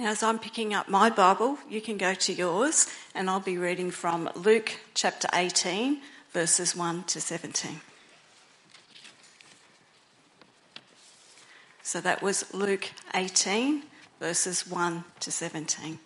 Now, as I'm picking up my Bible, you can go to yours, and I'll be reading from Luke chapter 18, verses 1 to 17. So that was Luke 18, verses 1 to 17.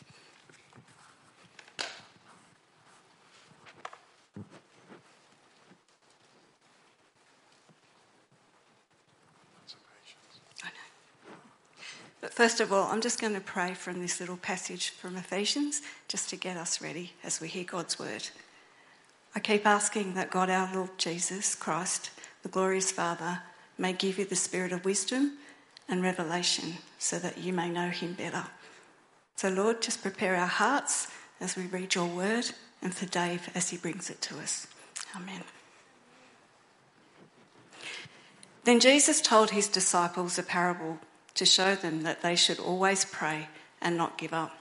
First of all, I'm just going to pray from this little passage from Ephesians just to get us ready as we hear God's word. I keep asking that God, our Lord Jesus Christ, the glorious Father, may give you the spirit of wisdom and revelation so that you may know him better. So, Lord, just prepare our hearts as we read your word and for Dave as he brings it to us. Amen. Then Jesus told his disciples a parable to show them that they should always pray and not give up.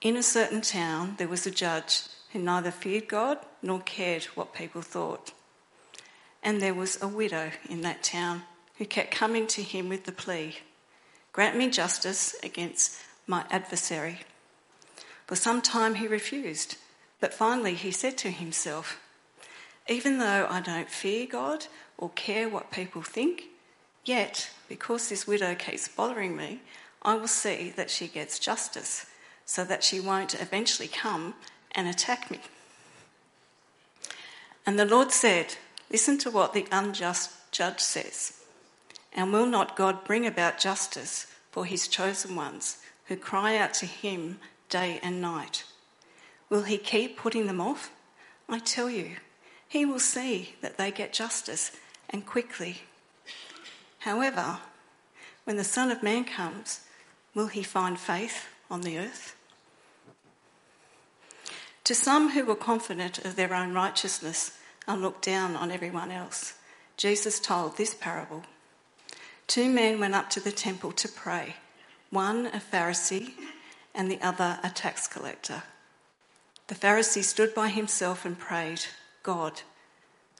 In a certain town, there was a judge who neither feared God nor cared what people thought. And there was a widow in that town who kept coming to him with the plea Grant me justice against my adversary. For some time he refused, but finally he said to himself, Even though I don't fear God or care what people think, yet because this widow keeps bothering me, I will see that she gets justice so that she won't eventually come and attack me. And the Lord said, Listen to what the unjust judge says. And will not God bring about justice for his chosen ones who cry out to him day and night? Will he keep putting them off? I tell you, he will see that they get justice and quickly. However, when the Son of Man comes, will he find faith on the earth? To some who were confident of their own righteousness and looked down on everyone else, Jesus told this parable. Two men went up to the temple to pray, one a Pharisee and the other a tax collector. The Pharisee stood by himself and prayed, God,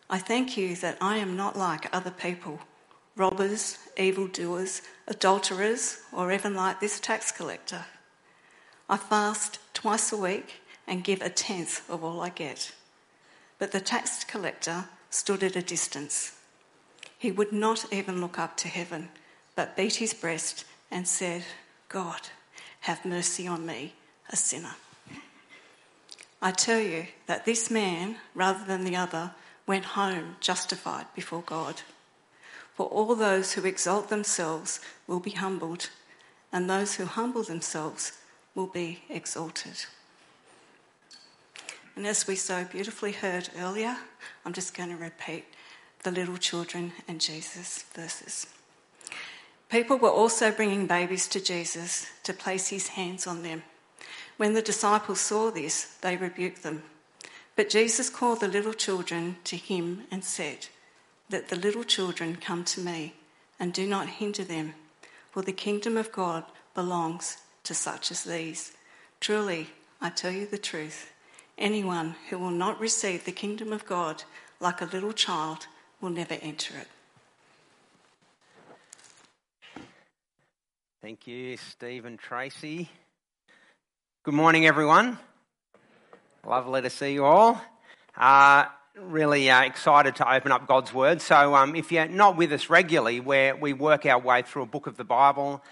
I thank you that I am not like other people robbers, evildoers, adulterers, or even like this tax collector. I fast twice a week and give a tenth of all I get. But the tax collector stood at a distance. He would not even look up to heaven, but beat his breast and said, God, have mercy on me, a sinner. I tell you that this man, rather than the other, went home justified before God. For all those who exalt themselves will be humbled, and those who humble themselves will be exalted. And as we so beautifully heard earlier, I'm just going to repeat the little children and Jesus verses. People were also bringing babies to Jesus to place his hands on them. When the disciples saw this, they rebuked them. But Jesus called the little children to him and said, let the little children come to me, and do not hinder them, for the kingdom of God belongs to such as these. Truly, I tell you the truth anyone who will not receive the kingdom of God like a little child will never enter it. Thank you, Steve and Tracy. Good morning, everyone. Lovely to see you all. Uh, really uh, excited to open up God's Word. So, um, if you're not with us regularly, where we work our way through a book of the Bible,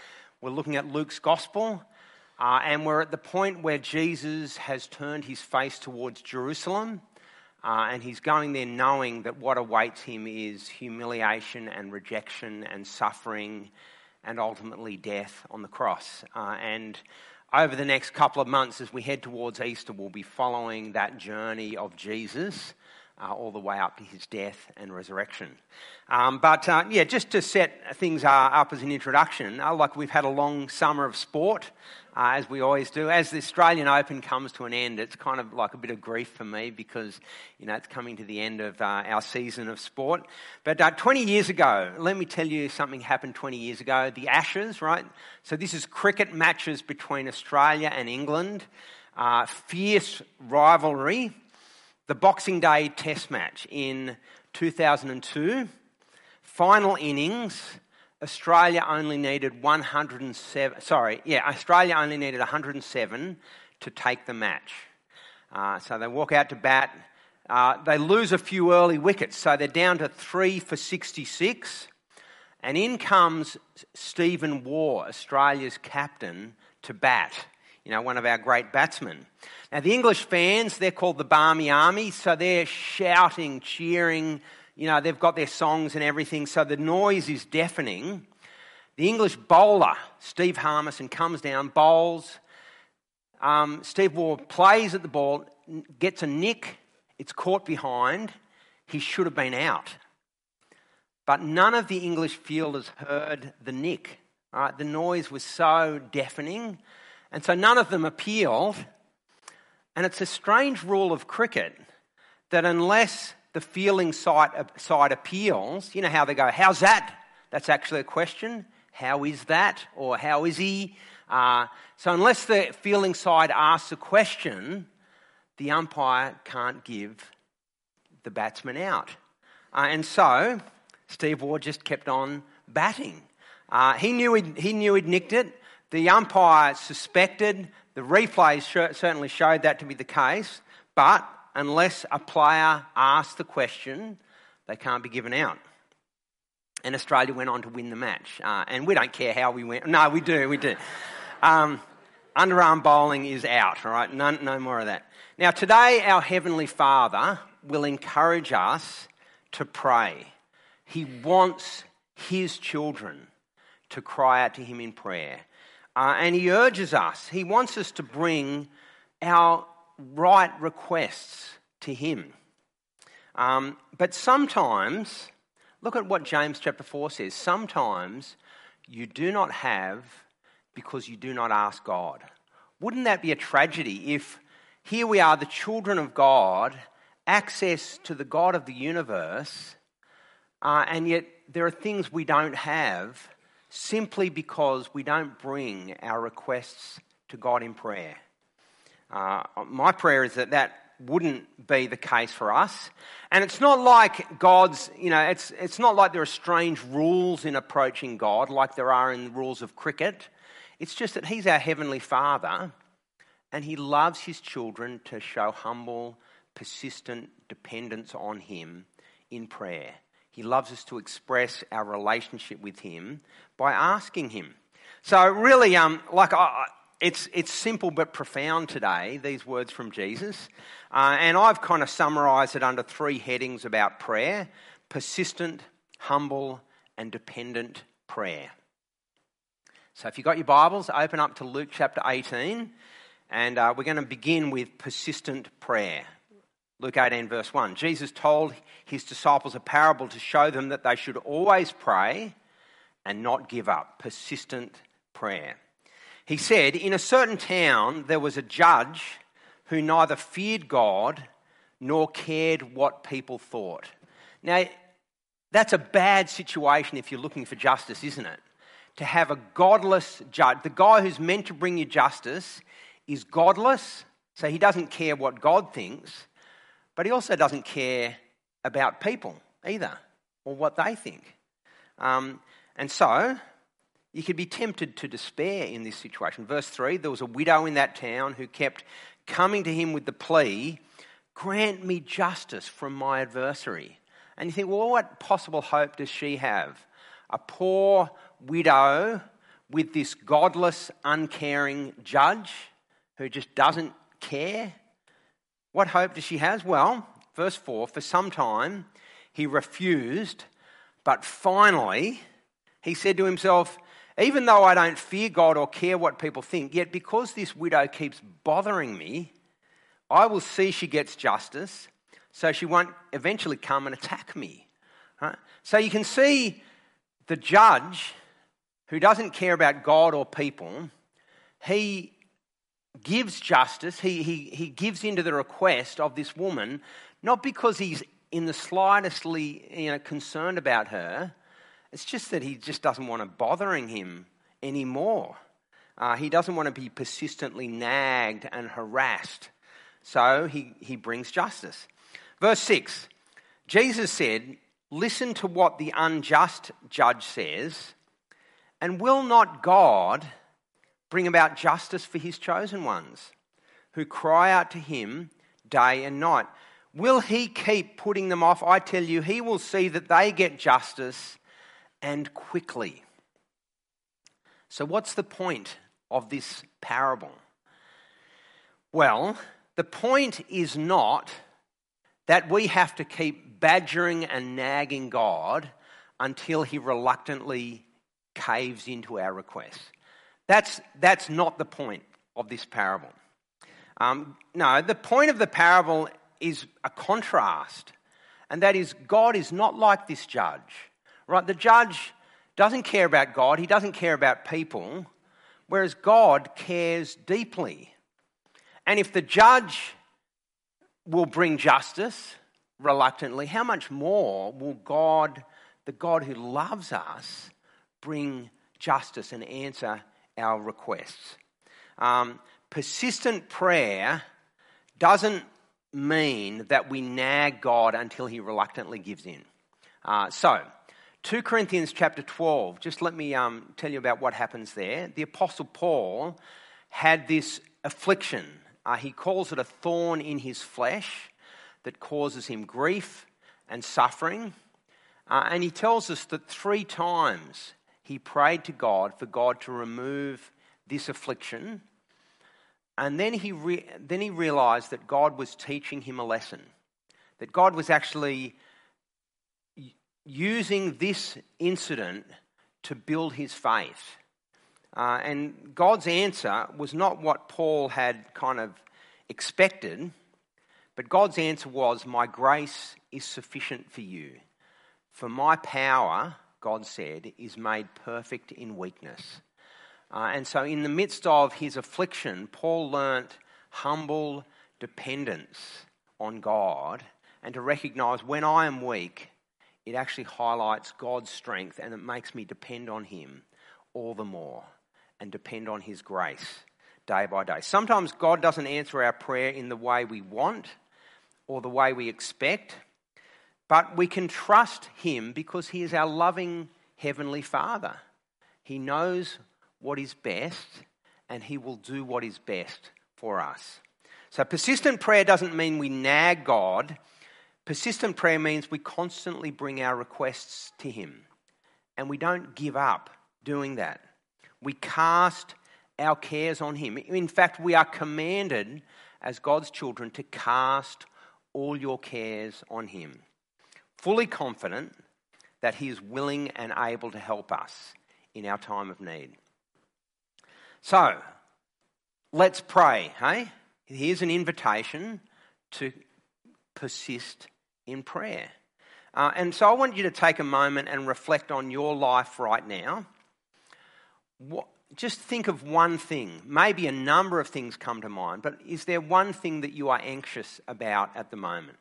we're looking at Luke's Gospel, uh, and we're at the point where Jesus has turned his face towards Jerusalem, uh, and he's going there knowing that what awaits him is humiliation and rejection and suffering, and ultimately death on the cross. Uh, and over the next couple of months, as we head towards Easter, we'll be following that journey of Jesus uh, all the way up to his death and resurrection. Um, but uh, yeah, just to set things uh, up as an introduction, uh, like we've had a long summer of sport, uh, as we always do. As the Australian Open comes to an end, it's kind of like a bit of grief for me because you know it's coming to the end of uh, our season of sport. But 20 years ago, let me tell you something happened 20 years ago. The Ashes, right? So this is cricket matches between Australia and England. fierce rivalry the Boxing Day Test match in 2002, final innings, Australia only needed 107, sorry, yeah, Australia only needed 107 to take the match. Uh, so they walk out to bat. Uh, they lose a few early wickets, so they're down to three for 66. And in comes Stephen Waugh, Australia's captain, to bat. You know, one of our great batsmen. Now, the English fans, they're called the Barmy Army, so they're shouting, cheering. You know, they've got their songs and everything, so the noise is deafening. The English bowler, Steve Harmison, comes down, bowls. Um, Steve Waugh plays at the ball, gets a nick, it's caught behind. He should have been out. But none of the English fielders heard the nick. Right? The noise was so deafening, and so none of them appealed. And it's a strange rule of cricket that unless the fielding side, side appeals, you know how they go, How's that? That's actually a question. How is that? Or how is he? Uh, so unless the fielding side asks a question, the umpire can't give the batsman out. Uh, and so Steve Waugh just kept on batting. Uh, he, knew he knew he'd nicked it. The umpire suspected. The replays certainly showed that to be the case. But unless a player asks the question, they can't be given out. And Australia went on to win the match. Uh, and we don't care how we went. No, we do, we do. Um, underarm bowling is out, all right? No, no more of that. Now, today, our Heavenly Father will encourage us to pray. He wants his children to cry out to him in prayer. Uh, and he urges us, he wants us to bring our right requests to him. Um, but sometimes, look at what James chapter 4 says sometimes you do not have because you do not ask God. Wouldn't that be a tragedy if here we are, the children of God, access to the God of the universe, uh, and yet there are things we don't have simply because we don't bring our requests to God in prayer. Uh, my prayer is that that wouldn't be the case for us. And it's not like God's, you know, it's, it's not like there are strange rules in approaching God like there are in the rules of cricket. It's just that He's our Heavenly Father and He loves His children to show humble, persistent dependence on Him in prayer. He loves us to express our relationship with Him by asking Him. So, really, um, like I, it's, it's simple but profound today, these words from Jesus. Uh, and I've kind of summarised it under three headings about prayer persistent, humble, and dependent prayer. So, if you've got your Bibles, open up to Luke chapter 18, and uh, we're going to begin with persistent prayer. Luke 18, verse 1. Jesus told his disciples a parable to show them that they should always pray and not give up. Persistent prayer. He said, In a certain town there was a judge who neither feared God nor cared what people thought. Now, that's a bad situation if you're looking for justice, isn't it? To have a godless judge. The guy who's meant to bring you justice is godless, so he doesn't care what God thinks but he also doesn't care about people either or what they think. Um, and so you could be tempted to despair in this situation. Verse 3 there was a widow in that town who kept coming to him with the plea, Grant me justice from my adversary. And you think, well, what possible hope does she have? A poor widow with this godless, uncaring judge who just doesn't care? What hope does she have? Well, verse 4 for some time he refused, but finally he said to himself, Even though I don't fear God or care what people think, yet because this widow keeps bothering me, I will see she gets justice so she won't eventually come and attack me. Right? So you can see the judge who doesn't care about God or people, he gives justice, he, he, he gives into the request of this woman, not because he's in the slightestly you know, concerned about her, it's just that he just doesn't want to bothering him anymore. Uh, he doesn't want to be persistently nagged and harassed. So he, he brings justice. Verse 6 Jesus said, Listen to what the unjust judge says. And will not God bring about justice for his chosen ones who cry out to him day and night? Will he keep putting them off? I tell you, he will see that they get justice and quickly. So, what's the point of this parable? Well, the point is not that we have to keep badgering and nagging God until he reluctantly caves into our requests. That's, that's not the point of this parable. Um, no, the point of the parable is a contrast, and that is God is not like this judge. Right? The judge doesn't care about God, he doesn't care about people, whereas God cares deeply. And if the judge will bring justice reluctantly, how much more will God, the God who loves us, bring justice and answer our requests? Um, persistent prayer doesn't mean that we nag God until he reluctantly gives in. Uh, so, 2 Corinthians chapter 12, just let me um, tell you about what happens there. The Apostle Paul had this affliction. Uh, he calls it a thorn in his flesh that causes him grief and suffering. Uh, and he tells us that three times he prayed to God for God to remove this affliction and then he, re- then he realized that God was teaching him a lesson, that God was actually using this incident to build his faith. Uh, and God's answer was not what Paul had kind of expected, but God's answer was, My grace is sufficient for you. For my power, God said, is made perfect in weakness. Uh, and so, in the midst of his affliction, Paul learnt humble dependence on God and to recognize when I am weak, it actually highlights God's strength and it makes me depend on him all the more and depend on his grace day by day. Sometimes God doesn't answer our prayer in the way we want or the way we expect, but we can trust him because he is our loving heavenly Father. He knows what is best and He will do what is best for us. So, persistent prayer doesn't mean we nag God. Persistent prayer means we constantly bring our requests to Him and we don't give up doing that. We cast our cares on Him. In fact, we are commanded as God's children to cast all your cares on Him, fully confident that He is willing and able to help us in our time of need. So, let's pray, hey? Here's an invitation to persist in prayer. Uh, and so I want you to take a moment and reflect on your life right now. What, just think of one thing. Maybe a number of things come to mind, but is there one thing that you are anxious about at the moment?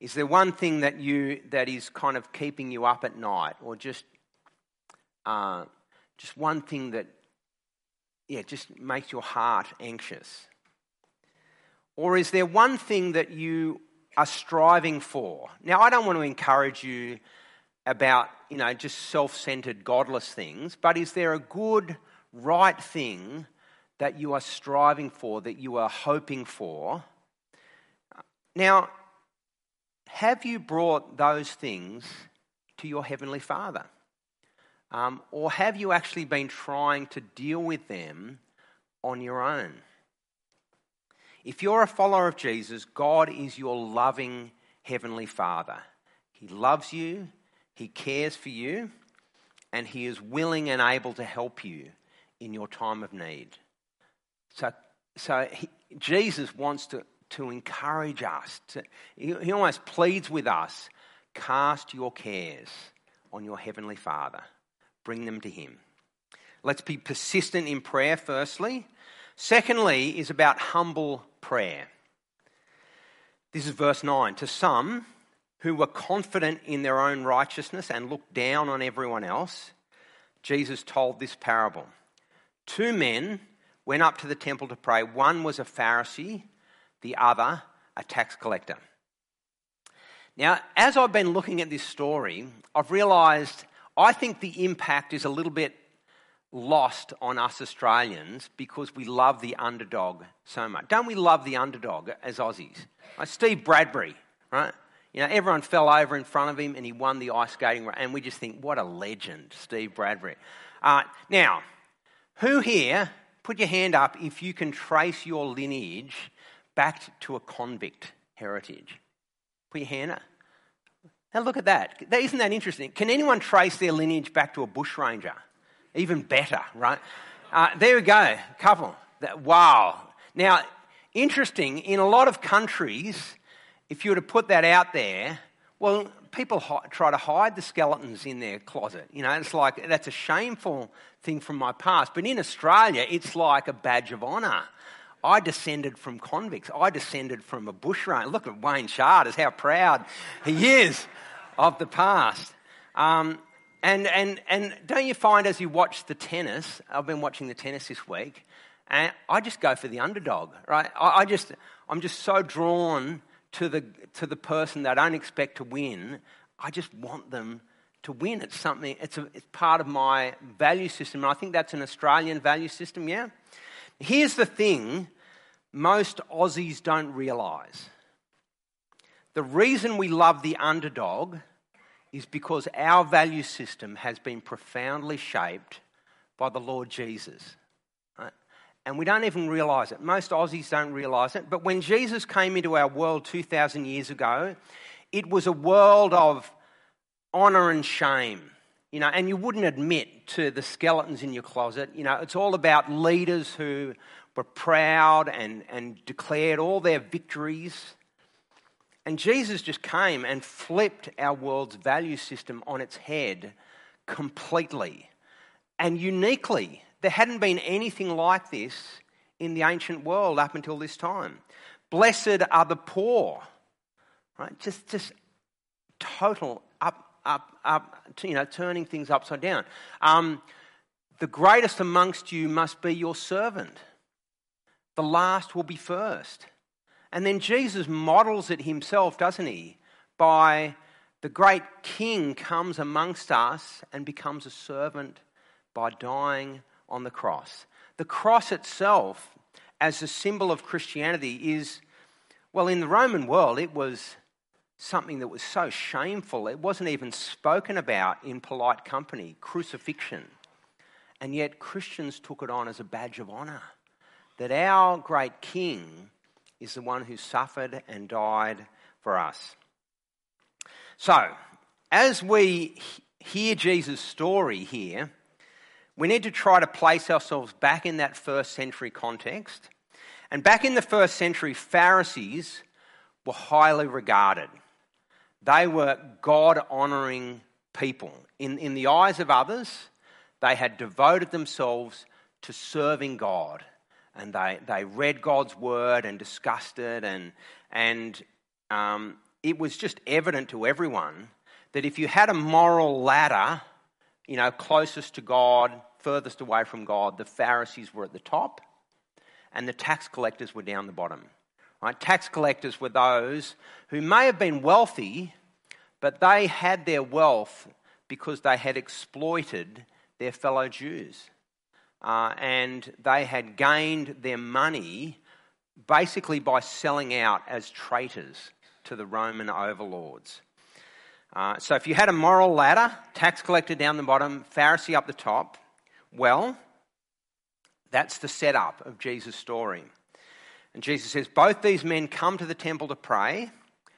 Is there one thing that you that is kind of keeping you up at night, or just uh, just one thing that yeah, just makes your heart anxious? Or is there one thing that you are striving for? Now, I don't want to encourage you about, you know, just self centered, godless things, but is there a good, right thing that you are striving for, that you are hoping for? Now, have you brought those things to your Heavenly Father? Um, or have you actually been trying to deal with them on your own? If you're a follower of Jesus, God is your loving Heavenly Father. He loves you, He cares for you, and He is willing and able to help you in your time of need. So, so he, Jesus wants to, to encourage us. To, he, he almost pleads with us cast your cares on your Heavenly Father bring them to Him. Let's be persistent in prayer, firstly. Secondly, is about humble prayer. This is verse 9. To some who were confident in their own righteousness and looked down on everyone else, Jesus told this parable. Two men went up to the temple to pray. One was a Pharisee, the other a tax collector. Now, as I've been looking at this story, I've realized I think the impact is a little bit lost on us Australians because we love the underdog so much. Don't we love the underdog as Aussies? Like Steve Bradbury, right? You know, everyone fell over in front of him and he won the ice skating, and we just think, what a legend, Steve Bradbury. Uh, now, who here, put your hand up if you can trace your lineage back to a convict heritage? Up. Now, look at that. Isn't that interesting? Can anyone trace their lineage back to a bushranger? Even better, right? Uh, there we go, couple. Wow. Now, interesting, in a lot of countries, if you were to put that out there, well, people hi- try to hide the skeletons in their closet. You know, it's like that's a shameful thing from my past. But in Australia, it's like a badge of honour. I descended from convicts. I descended from a bushranger. Look at Wayne Charters, how proud he is of the past. Um, and, and, and don't you find as you watch the tennis, I've been watching the tennis this week, and I just go for the underdog, right? I, I just, I'm just so drawn to the, to the person that I don't expect to win. I just want them to win. It's something, it's, a, it's part of my value system. And I think that's an Australian value system, yeah? Here's the thing most Aussies don't realise the reason we love the underdog is because our value system has been profoundly shaped by the Lord Jesus. And we don't even realize it. Most Aussies don't realize it. But when Jesus came into our world 2,000 years ago, it was a world of honor and shame. You know, and you wouldn't admit to the skeletons in your closet. You know, it's all about leaders who were proud and, and declared all their victories and Jesus just came and flipped our world's value system on its head completely and uniquely. There hadn't been anything like this in the ancient world up until this time. Blessed are the poor, right? Just, just total up, up, up, you know, turning things upside down. Um, the greatest amongst you must be your servant. The last will be first. And then Jesus models it himself, doesn't he? By the great king comes amongst us and becomes a servant by dying on the cross. The cross itself, as a symbol of Christianity, is, well, in the Roman world, it was something that was so shameful, it wasn't even spoken about in polite company crucifixion. And yet, Christians took it on as a badge of honour that our great king is the one who suffered and died for us. So, as we hear Jesus' story here, we need to try to place ourselves back in that first century context. And back in the first century, Pharisees were highly regarded. They were God honouring people. In, in the eyes of others, they had devoted themselves to serving God and they, they read God's word and discussed it, and, and um, it was just evident to everyone that if you had a moral ladder, you know, closest to God, furthest away from God, the Pharisees were at the top, and the tax collectors were down the bottom. Right? Tax collectors were those who may have been wealthy, but they had their wealth because they had exploited their fellow Jews uh, and they had gained their money basically by selling out as traitors to the Roman overlords. Uh, so if you had a moral ladder, tax collector down the bottom, Pharisee up the top, well, that's the setup of Jesus' story. And Jesus says, both these men come to the temple to pray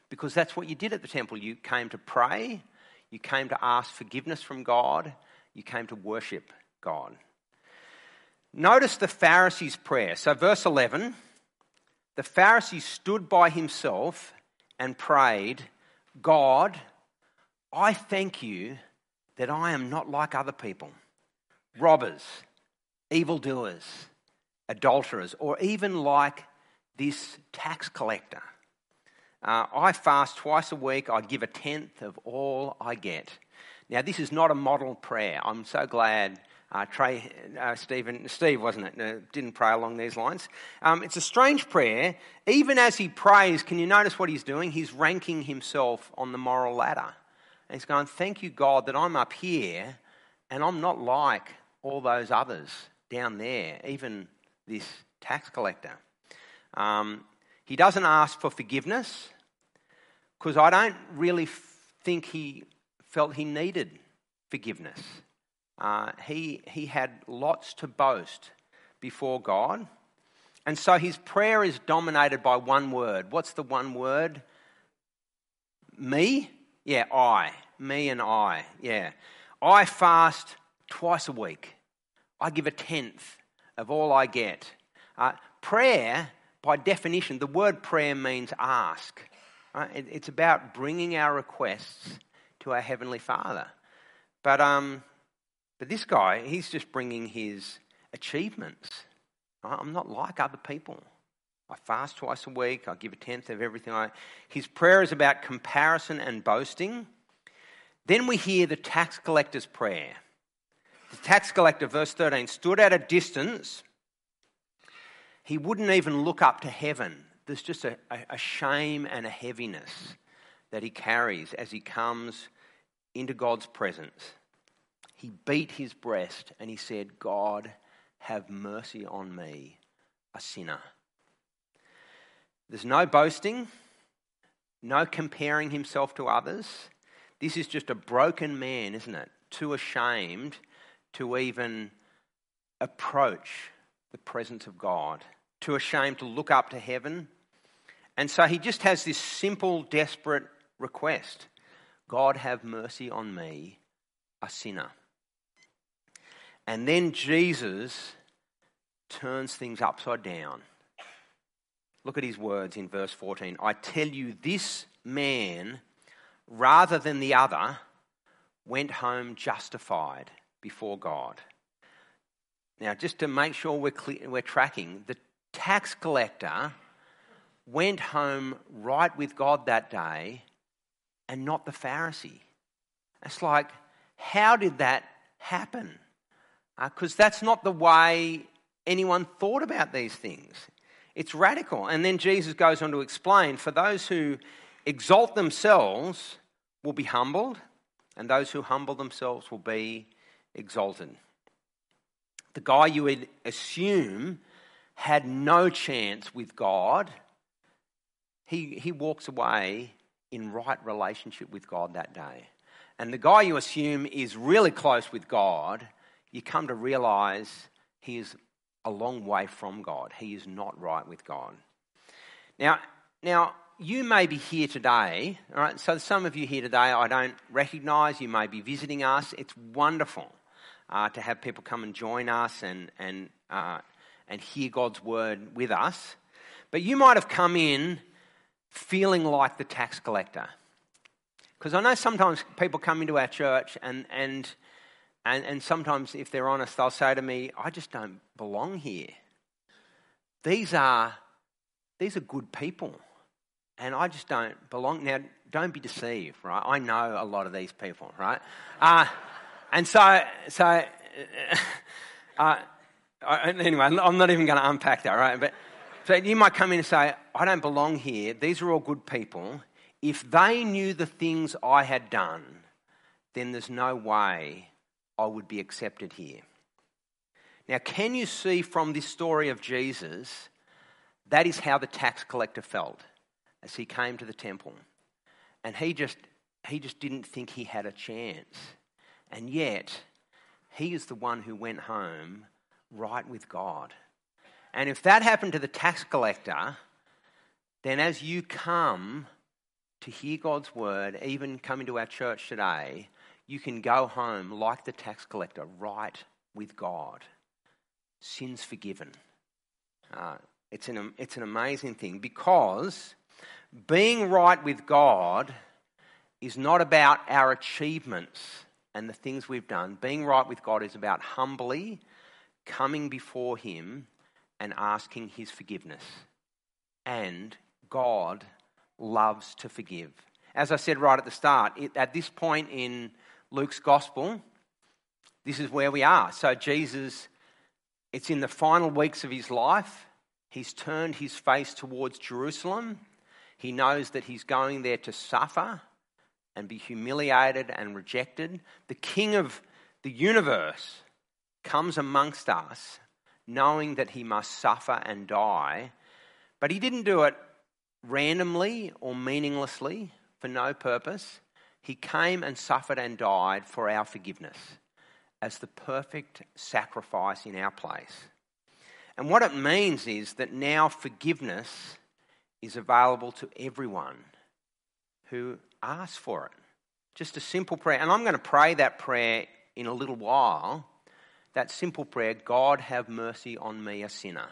because that's what you did at the temple. You came to pray, you came to ask forgiveness from God, you came to worship God. Notice the Pharisee's prayer. So, verse 11 the Pharisee stood by himself and prayed, God, I thank you that I am not like other people, robbers, evildoers, adulterers, or even like this tax collector. Uh, I fast twice a week. I give a tenth of all I get. Now, this is not a model prayer. I'm so glad uh, Trey, uh, Stephen, Steve, wasn't it? Uh, didn't pray along these lines. Um, it's a strange prayer. Even as he prays, can you notice what he's doing? He's ranking himself on the moral ladder. And he's going, Thank you, God, that I'm up here and I'm not like all those others down there, even this tax collector. Um, he doesn't ask for forgiveness because I don't really think he felt he needed forgiveness. Uh, he, he had lots to boast before God. And so his prayer is dominated by one word. What's the one word? Me? Yeah, I. Me and I. Yeah. I fast twice a week. I give a tenth of all I get. Uh, prayer, by definition, the word prayer means ask. It, it's about bringing our requests to our Heavenly Father. But, um, but this guy, he's just bringing his achievements. I'm not like other people. I fast twice a week. I give a tenth of everything I. His prayer is about comparison and boasting. Then we hear the tax collector's prayer. The tax collector, verse 13, stood at a distance. He wouldn't even look up to heaven. There's just a, a shame and a heaviness that he carries as he comes into God's presence. He beat his breast and he said, God, have mercy on me, a sinner. There's no boasting, no comparing himself to others. This is just a broken man, isn't it? Too ashamed to even approach the presence of God, too ashamed to look up to heaven. And so he just has this simple, desperate request God, have mercy on me, a sinner. And then Jesus turns things upside down. Look at his words in verse 14. I tell you, this man, rather than the other, went home justified before God. Now, just to make sure we're, clear, we're tracking, the tax collector went home right with God that day and not the Pharisee. It's like, how did that happen? Because uh, that's not the way anyone thought about these things. It's radical. And then Jesus goes on to explain for those who exalt themselves will be humbled, and those who humble themselves will be exalted. The guy you would assume had no chance with God, he, he walks away in right relationship with God that day. And the guy you assume is really close with God, you come to realize he is a long way from God. He is not right with God. Now, now you may be here today, all right? So some of you here today I don't recognize. You may be visiting us. It's wonderful uh, to have people come and join us and and uh, and hear God's word with us. But you might have come in feeling like the tax collector. Because I know sometimes people come into our church and, and, and, and sometimes, if they're honest, they'll say to me, I just don't belong here. These are, these are good people, and I just don't belong. Now, don't be deceived, right? I know a lot of these people, right? Uh, and so, so uh, anyway, I'm not even going to unpack that, right? But so you might come in and say, I don't belong here. These are all good people. If they knew the things I had done, then there's no way I would be accepted here. Now, can you see from this story of Jesus, that is how the tax collector felt as he came to the temple. And he just, he just didn't think he had a chance. And yet, he is the one who went home right with God. And if that happened to the tax collector, then as you come to hear God's word, even coming to our church today, you can go home like the tax collector, right with God. Sins forgiven. Uh, it's, an, it's an amazing thing because being right with God is not about our achievements and the things we've done. Being right with God is about humbly coming before Him and asking his forgiveness. And God loves to forgive. As I said right at the start, it, at this point in Luke's gospel, this is where we are. So, Jesus, it's in the final weeks of his life. He's turned his face towards Jerusalem. He knows that he's going there to suffer and be humiliated and rejected. The king of the universe comes amongst us knowing that he must suffer and die, but he didn't do it randomly or meaninglessly for no purpose. He came and suffered and died for our forgiveness as the perfect sacrifice in our place. And what it means is that now forgiveness is available to everyone who asks for it. Just a simple prayer. And I'm going to pray that prayer in a little while. That simple prayer God, have mercy on me, a sinner.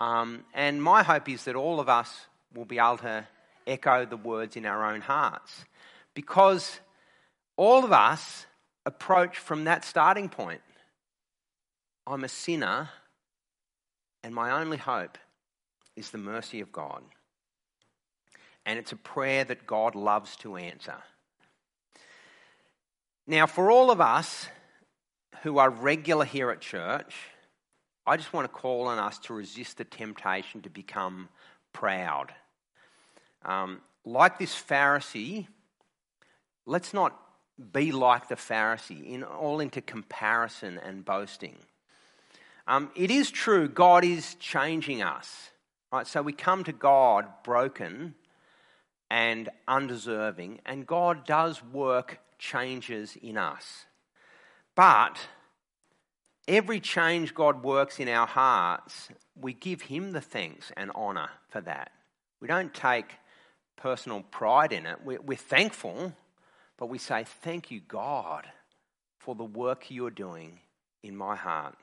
Um, and my hope is that all of us will be able to echo the words in our own hearts. Because all of us approach from that starting point. I'm a sinner, and my only hope is the mercy of God. And it's a prayer that God loves to answer. Now, for all of us who are regular here at church, I just want to call on us to resist the temptation to become proud. Um, like this Pharisee, let's not be like the Pharisee, in all into comparison and boasting. Um, it is true, God is changing us. Right? So we come to God broken and undeserving, and God does work changes in us. But every change God works in our hearts, we give Him the thanks and honour for that. We don't take personal pride in it. We're, we're thankful, but we say, Thank you, God, for the work you're doing in my heart.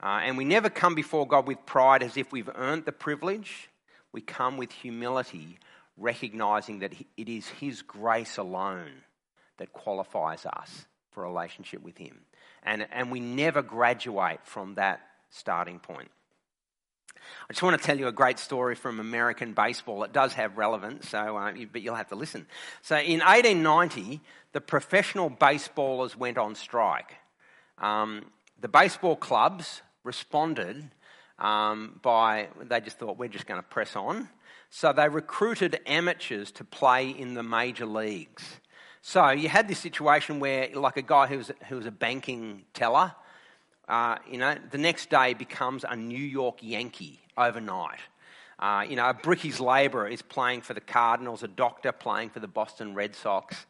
Uh, and we never come before God with pride as if we've earned the privilege. We come with humility, recognizing that it is His grace alone that qualifies us for a relationship with Him. And, and we never graduate from that starting point. I just want to tell you a great story from American baseball. It does have relevance, so, uh, but you'll have to listen. So, in 1890, the professional baseballers went on strike. Um, the baseball clubs responded um, by, they just thought, we're just going to press on. So, they recruited amateurs to play in the major leagues. So, you had this situation where, like a guy who was, who was a banking teller, uh, you know, the next day becomes a New York Yankee overnight. Uh, you know, a brickies labourer is playing for the Cardinals, a doctor playing for the Boston Red Sox.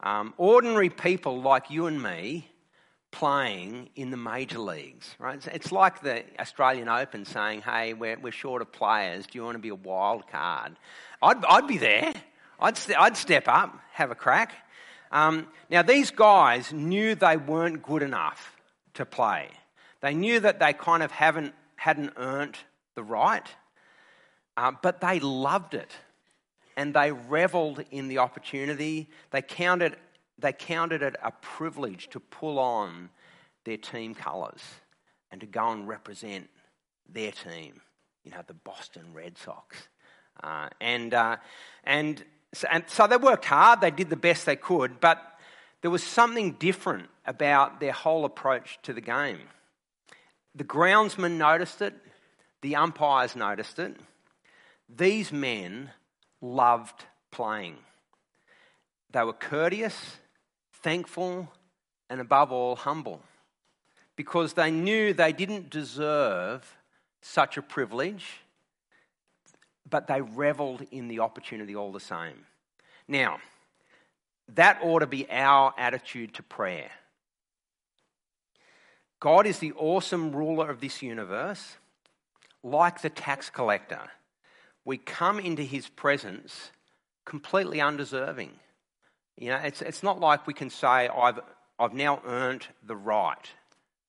Um, ordinary people like you and me playing in the major leagues, right? It's, it's, like the Australian Open saying, hey, we're, we're short of players. Do you want to be a wild card? I'd, I'd be there. I'd, st- I'd step up, have a crack. Um, now, these guys knew they weren't good enough to play. They knew that they kind of haven't, hadn't earned the right, uh, but they loved it and they reveled in the opportunity. They counted, they counted it a privilege to pull on their team colours and to go and represent their team, you know, the Boston Red Sox. Uh, and, uh, and, so, and so they worked hard, they did the best they could, but there was something different about their whole approach to the game. The groundsman noticed it, the umpires noticed it. These men loved playing. They were courteous, thankful, and above all, humble because they knew they didn't deserve such a privilege, but they reveled in the opportunity all the same. Now, that ought to be our attitude to prayer. God is the awesome ruler of this universe, like the tax collector. We come into his presence completely undeserving. You know, it's, it's not like we can say, I've, I've now earned the right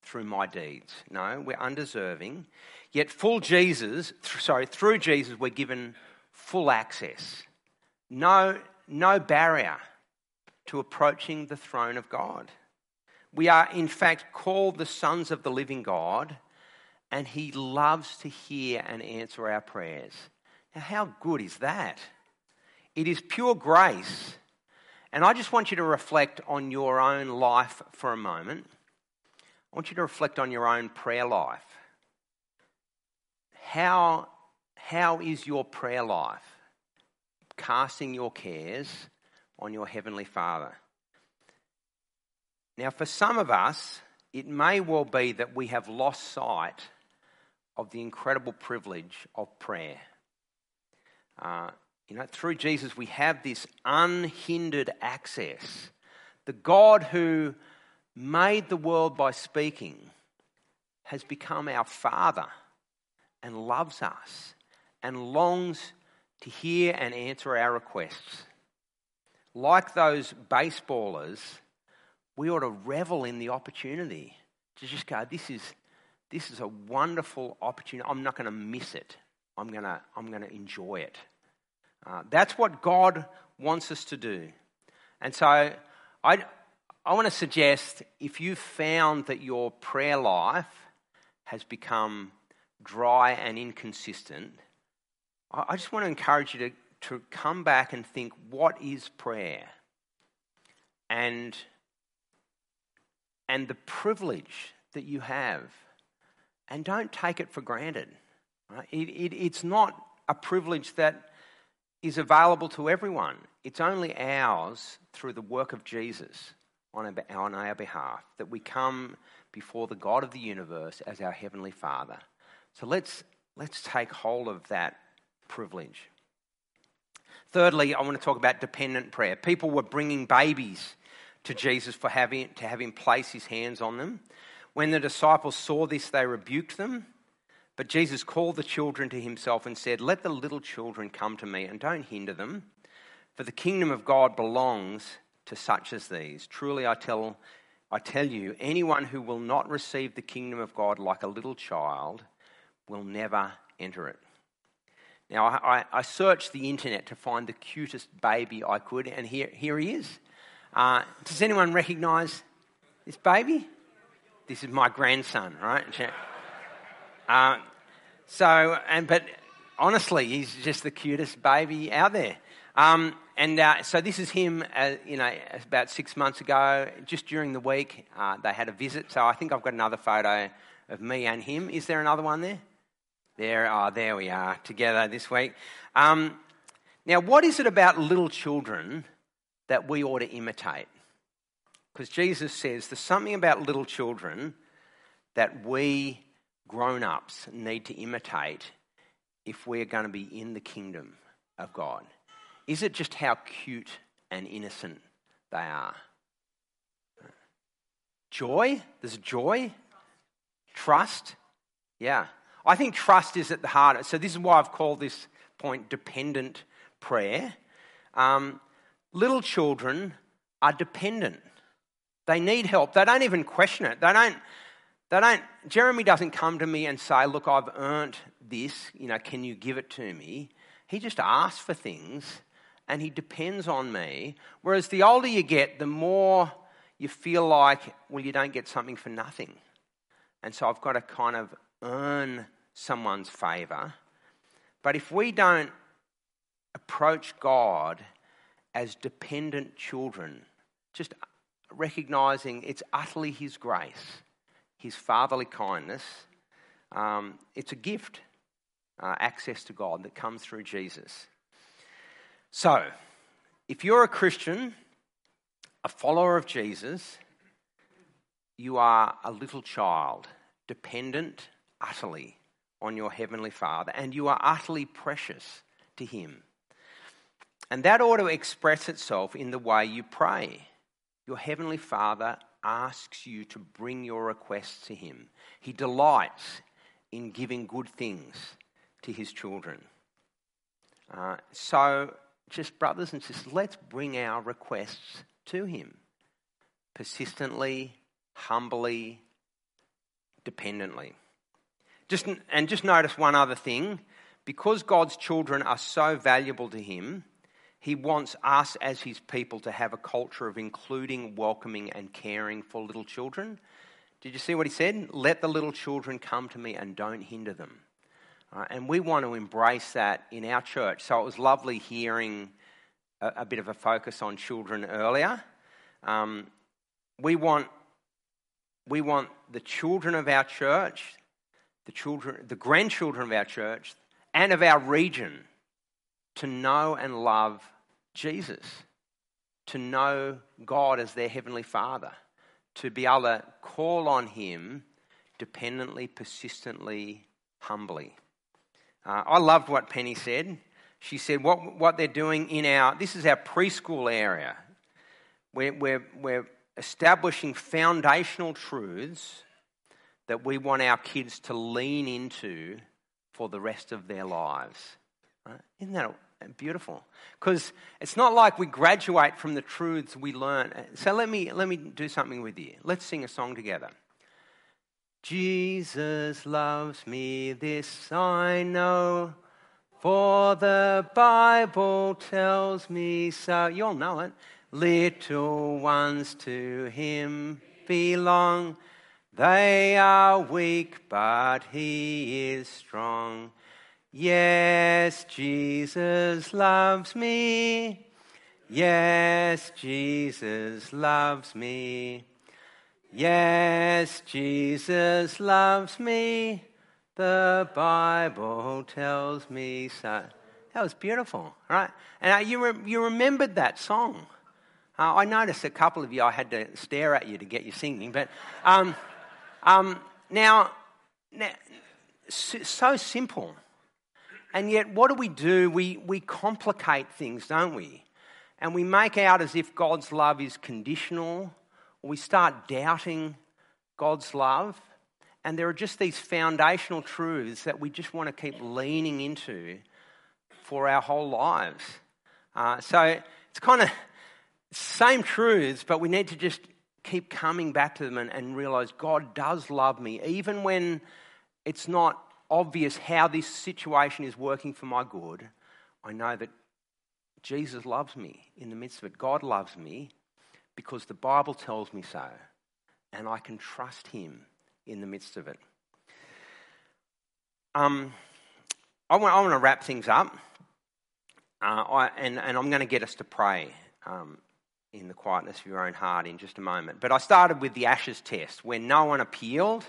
through my deeds. No, we're undeserving. Yet, full Jesus, th- sorry, through Jesus, we're given full access. No, no barrier to approaching the throne of God. We are, in fact, called the sons of the living God, and He loves to hear and answer our prayers. Now, how good is that? It is pure grace. And I just want you to reflect on your own life for a moment. I want you to reflect on your own prayer life. How, how is your prayer life? Casting your cares on your Heavenly Father. Now, for some of us, it may well be that we have lost sight of the incredible privilege of prayer. Uh, you know, through Jesus, we have this unhindered access. The God who made the world by speaking has become our Father and loves us and longs to hear and answer our requests. Like those baseballers, we ought to revel in the opportunity to just go, this is, this is a wonderful opportunity. I'm not going to miss it. I'm going to, I'm going to enjoy it. Uh, that's what God wants us to do. And so I, I want to suggest if you've found that your prayer life has become dry and inconsistent, I, I just want to encourage you to, to come back and think what is prayer? And, and the privilege that you have. And don't take it for granted. Right? It, it, it's not a privilege that is available to everyone. It's only ours through the work of Jesus on our, on our behalf that we come before the God of the universe as our Heavenly Father. So let's, let's take hold of that privilege. Thirdly, I want to talk about dependent prayer. People were bringing babies to Jesus for having, to have him place his hands on them. When the disciples saw this, they rebuked them. But Jesus called the children to himself and said, Let the little children come to me and don't hinder them, for the kingdom of God belongs to such as these. Truly, I tell, I tell you, anyone who will not receive the kingdom of God like a little child will never enter it. Now, I, I searched the internet to find the cutest baby I could, and here, here he is. Uh, does anyone recognize this baby? This is my grandson, right? Uh, so, and but honestly, he's just the cutest baby out there. Um, and uh, so this is him, uh, you know, about six months ago, just during the week, uh, they had a visit. So I think I've got another photo of me and him. Is there another one there? There, oh, there we are, together this week. Um, now, what is it about little children that we ought to imitate? Because Jesus says there's something about little children that we grown ups need to imitate if we're going to be in the kingdom of God? Is it just how cute and innocent they are? Joy? There's joy? Trust? Yeah. I think trust is at the heart. So, this is why I've called this point dependent prayer. Um, little children are dependent. They need help. They don't even question it. They don't, they don't, Jeremy doesn't come to me and say, Look, I've earned this, you know, can you give it to me? He just asks for things and he depends on me. Whereas the older you get, the more you feel like, well, you don't get something for nothing. And so I've got to kind of earn someone's favour. But if we don't approach God as dependent children, just recognizing it's utterly His grace his fatherly kindness. Um, it's a gift, uh, access to God that comes through Jesus. So, if you're a Christian, a follower of Jesus, you are a little child, dependent utterly on your Heavenly Father, and you are utterly precious to Him. And that ought to express itself in the way you pray. Your Heavenly Father asks you to bring your requests to Him. He delights in giving good things to His children. Uh, so, just brothers and sisters, let's bring our requests to Him persistently, humbly, dependently. Just, and just notice one other thing because God's children are so valuable to Him, he wants us as his people to have a culture of including, welcoming, and caring for little children. Did you see what he said? Let the little children come to me and don't hinder them. Uh, and we want to embrace that in our church. So it was lovely hearing a, a bit of a focus on children earlier. Um, we, want, we want the children of our church, the, children, the grandchildren of our church, and of our region to know and love Jesus, to know God as their Heavenly Father, to be able to call on Him dependently, persistently, humbly. Uh, I loved what Penny said. She said, what, what they're doing in our, this is our preschool area. We're, we're, we're establishing foundational truths that we want our kids to lean into for the rest of their lives. Right? Isn't that beautiful? Because it's not like we graduate from the truths we learn. So let me, let me do something with you. Let's sing a song together. Jesus loves me, this I know, for the Bible tells me so. You all know it. Little ones to him belong. They are weak, but he is strong. Yes, Jesus loves me. Yes, Jesus loves me. Yes, Jesus loves me. The Bible tells me so. That was beautiful, right? And uh, you, re- you remembered that song. Uh, I noticed a couple of you, I had to stare at you to get you singing. But um, um, now, now, so simple. And yet, what do we do? We, we complicate things, don't we? And we make out as if God's love is conditional, we start doubting God's love. And there are just these foundational truths that we just want to keep leaning into for our whole lives. Uh, so it's kind of same truths, but we need to just keep coming back to them and, and realize God does love me, even when it's not obvious how this situation is working for my good, I know that Jesus loves me in the midst of it. God loves me because the Bible tells me so, and I can trust Him in the midst of it. Um, I, want, I want to wrap things up, uh, I, and, and I'm going to get us to pray um, in the quietness of your own heart in just a moment. But I started with the ashes test, where no one appealed,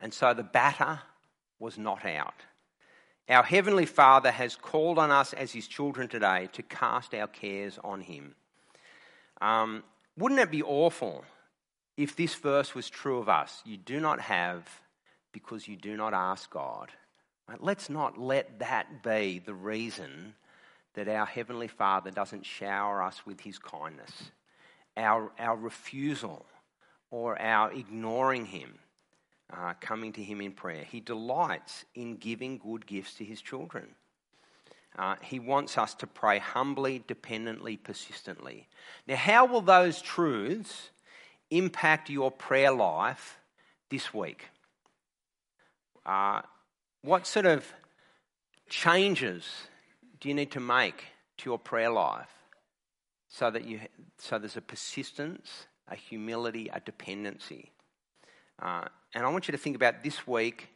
and so the batter was not out. Our Heavenly Father has called on us as His children today to cast our cares on Him. Um, wouldn't it be awful if this verse was true of us? You do not have because you do not ask God. Let's not let that be the reason that our Heavenly Father doesn't shower us with His kindness. Our, our refusal or our ignoring Him uh, coming to Him in prayer. He delights in giving good gifts to His children. Uh, he wants us to pray humbly, dependently, persistently. Now, how will those truths impact your prayer life this week? Uh, what sort of changes do you need to make to your prayer life so that you so there's a persistence, a humility, a dependency? Uh, and I want you to think about this week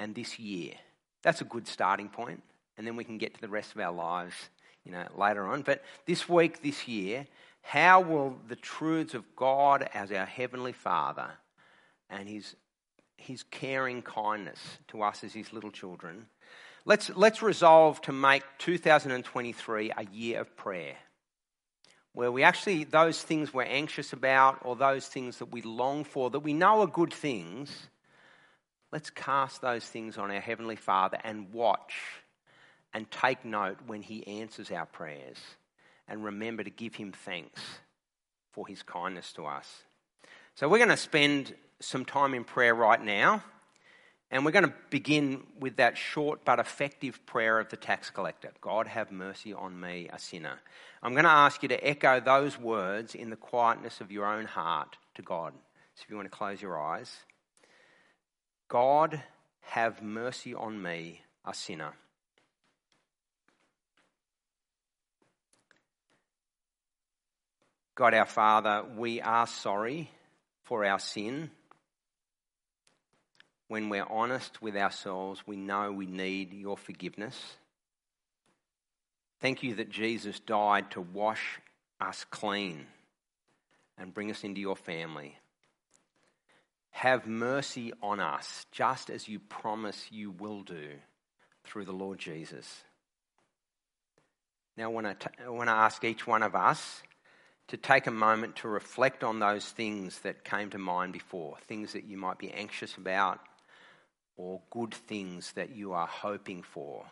and this year. That's a good starting point, and then we can get to the rest of our lives, you know, later on. But this week, this year, how will the truths of God as our heavenly Father and His His caring kindness to us as His little children, let's let's resolve to make 2023 a year of prayer where we actually, those things we're anxious about or those things that we long for, that we know are good things, let's cast those things on our Heavenly Father and watch and take note when He answers our prayers. And remember to give Him thanks for His kindness to us. So we're going to spend some time in prayer right now. And we're going to begin with that short but effective prayer of the tax collector God, have mercy on me, a sinner. I'm going to ask you to echo those words in the quietness of your own heart to God. So if you want to close your eyes God, have mercy on me, a sinner. God our Father, we are sorry for our sin when we're honest with ourselves, we know we need your forgiveness. Thank you that Jesus died to wash us clean and bring us into your family. Have mercy on us, just as you promise you will do through the Lord Jesus. Now, I want to, want to ask each one of us to take a moment to reflect on those things that came to mind before, things that you might be anxious about, or good things that you are hoping for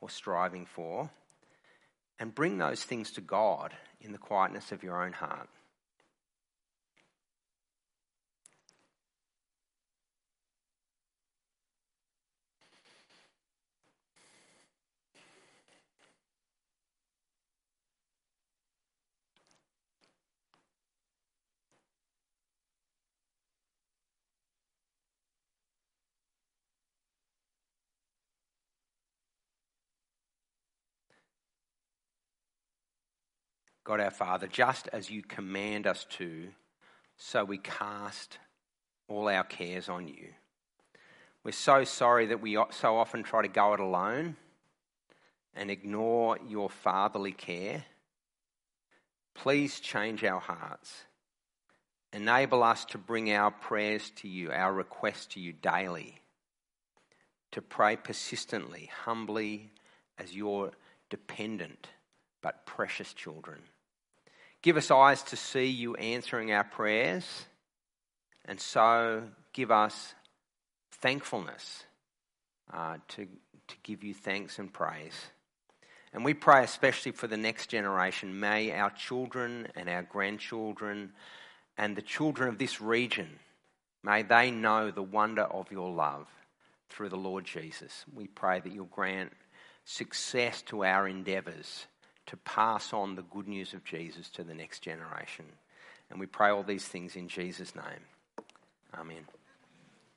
or striving for, and bring those things to God in the quietness of your own heart. God our Father, just as you command us to, so we cast all our cares on you. We're so sorry that we so often try to go it alone and ignore your fatherly care. Please change our hearts. Enable us to bring our prayers to you, our requests to you daily, to pray persistently, humbly, as your dependent but precious children. Give us eyes to see you answering our prayers, and so give us thankfulness uh, to, to give you thanks and praise. And we pray especially for the next generation. May our children and our grandchildren and the children of this region, may they know the wonder of your love through the Lord Jesus. We pray that you'll grant success to our endeavours to pass on the good news of Jesus to the next generation. And we pray all these things in Jesus' name. Amen.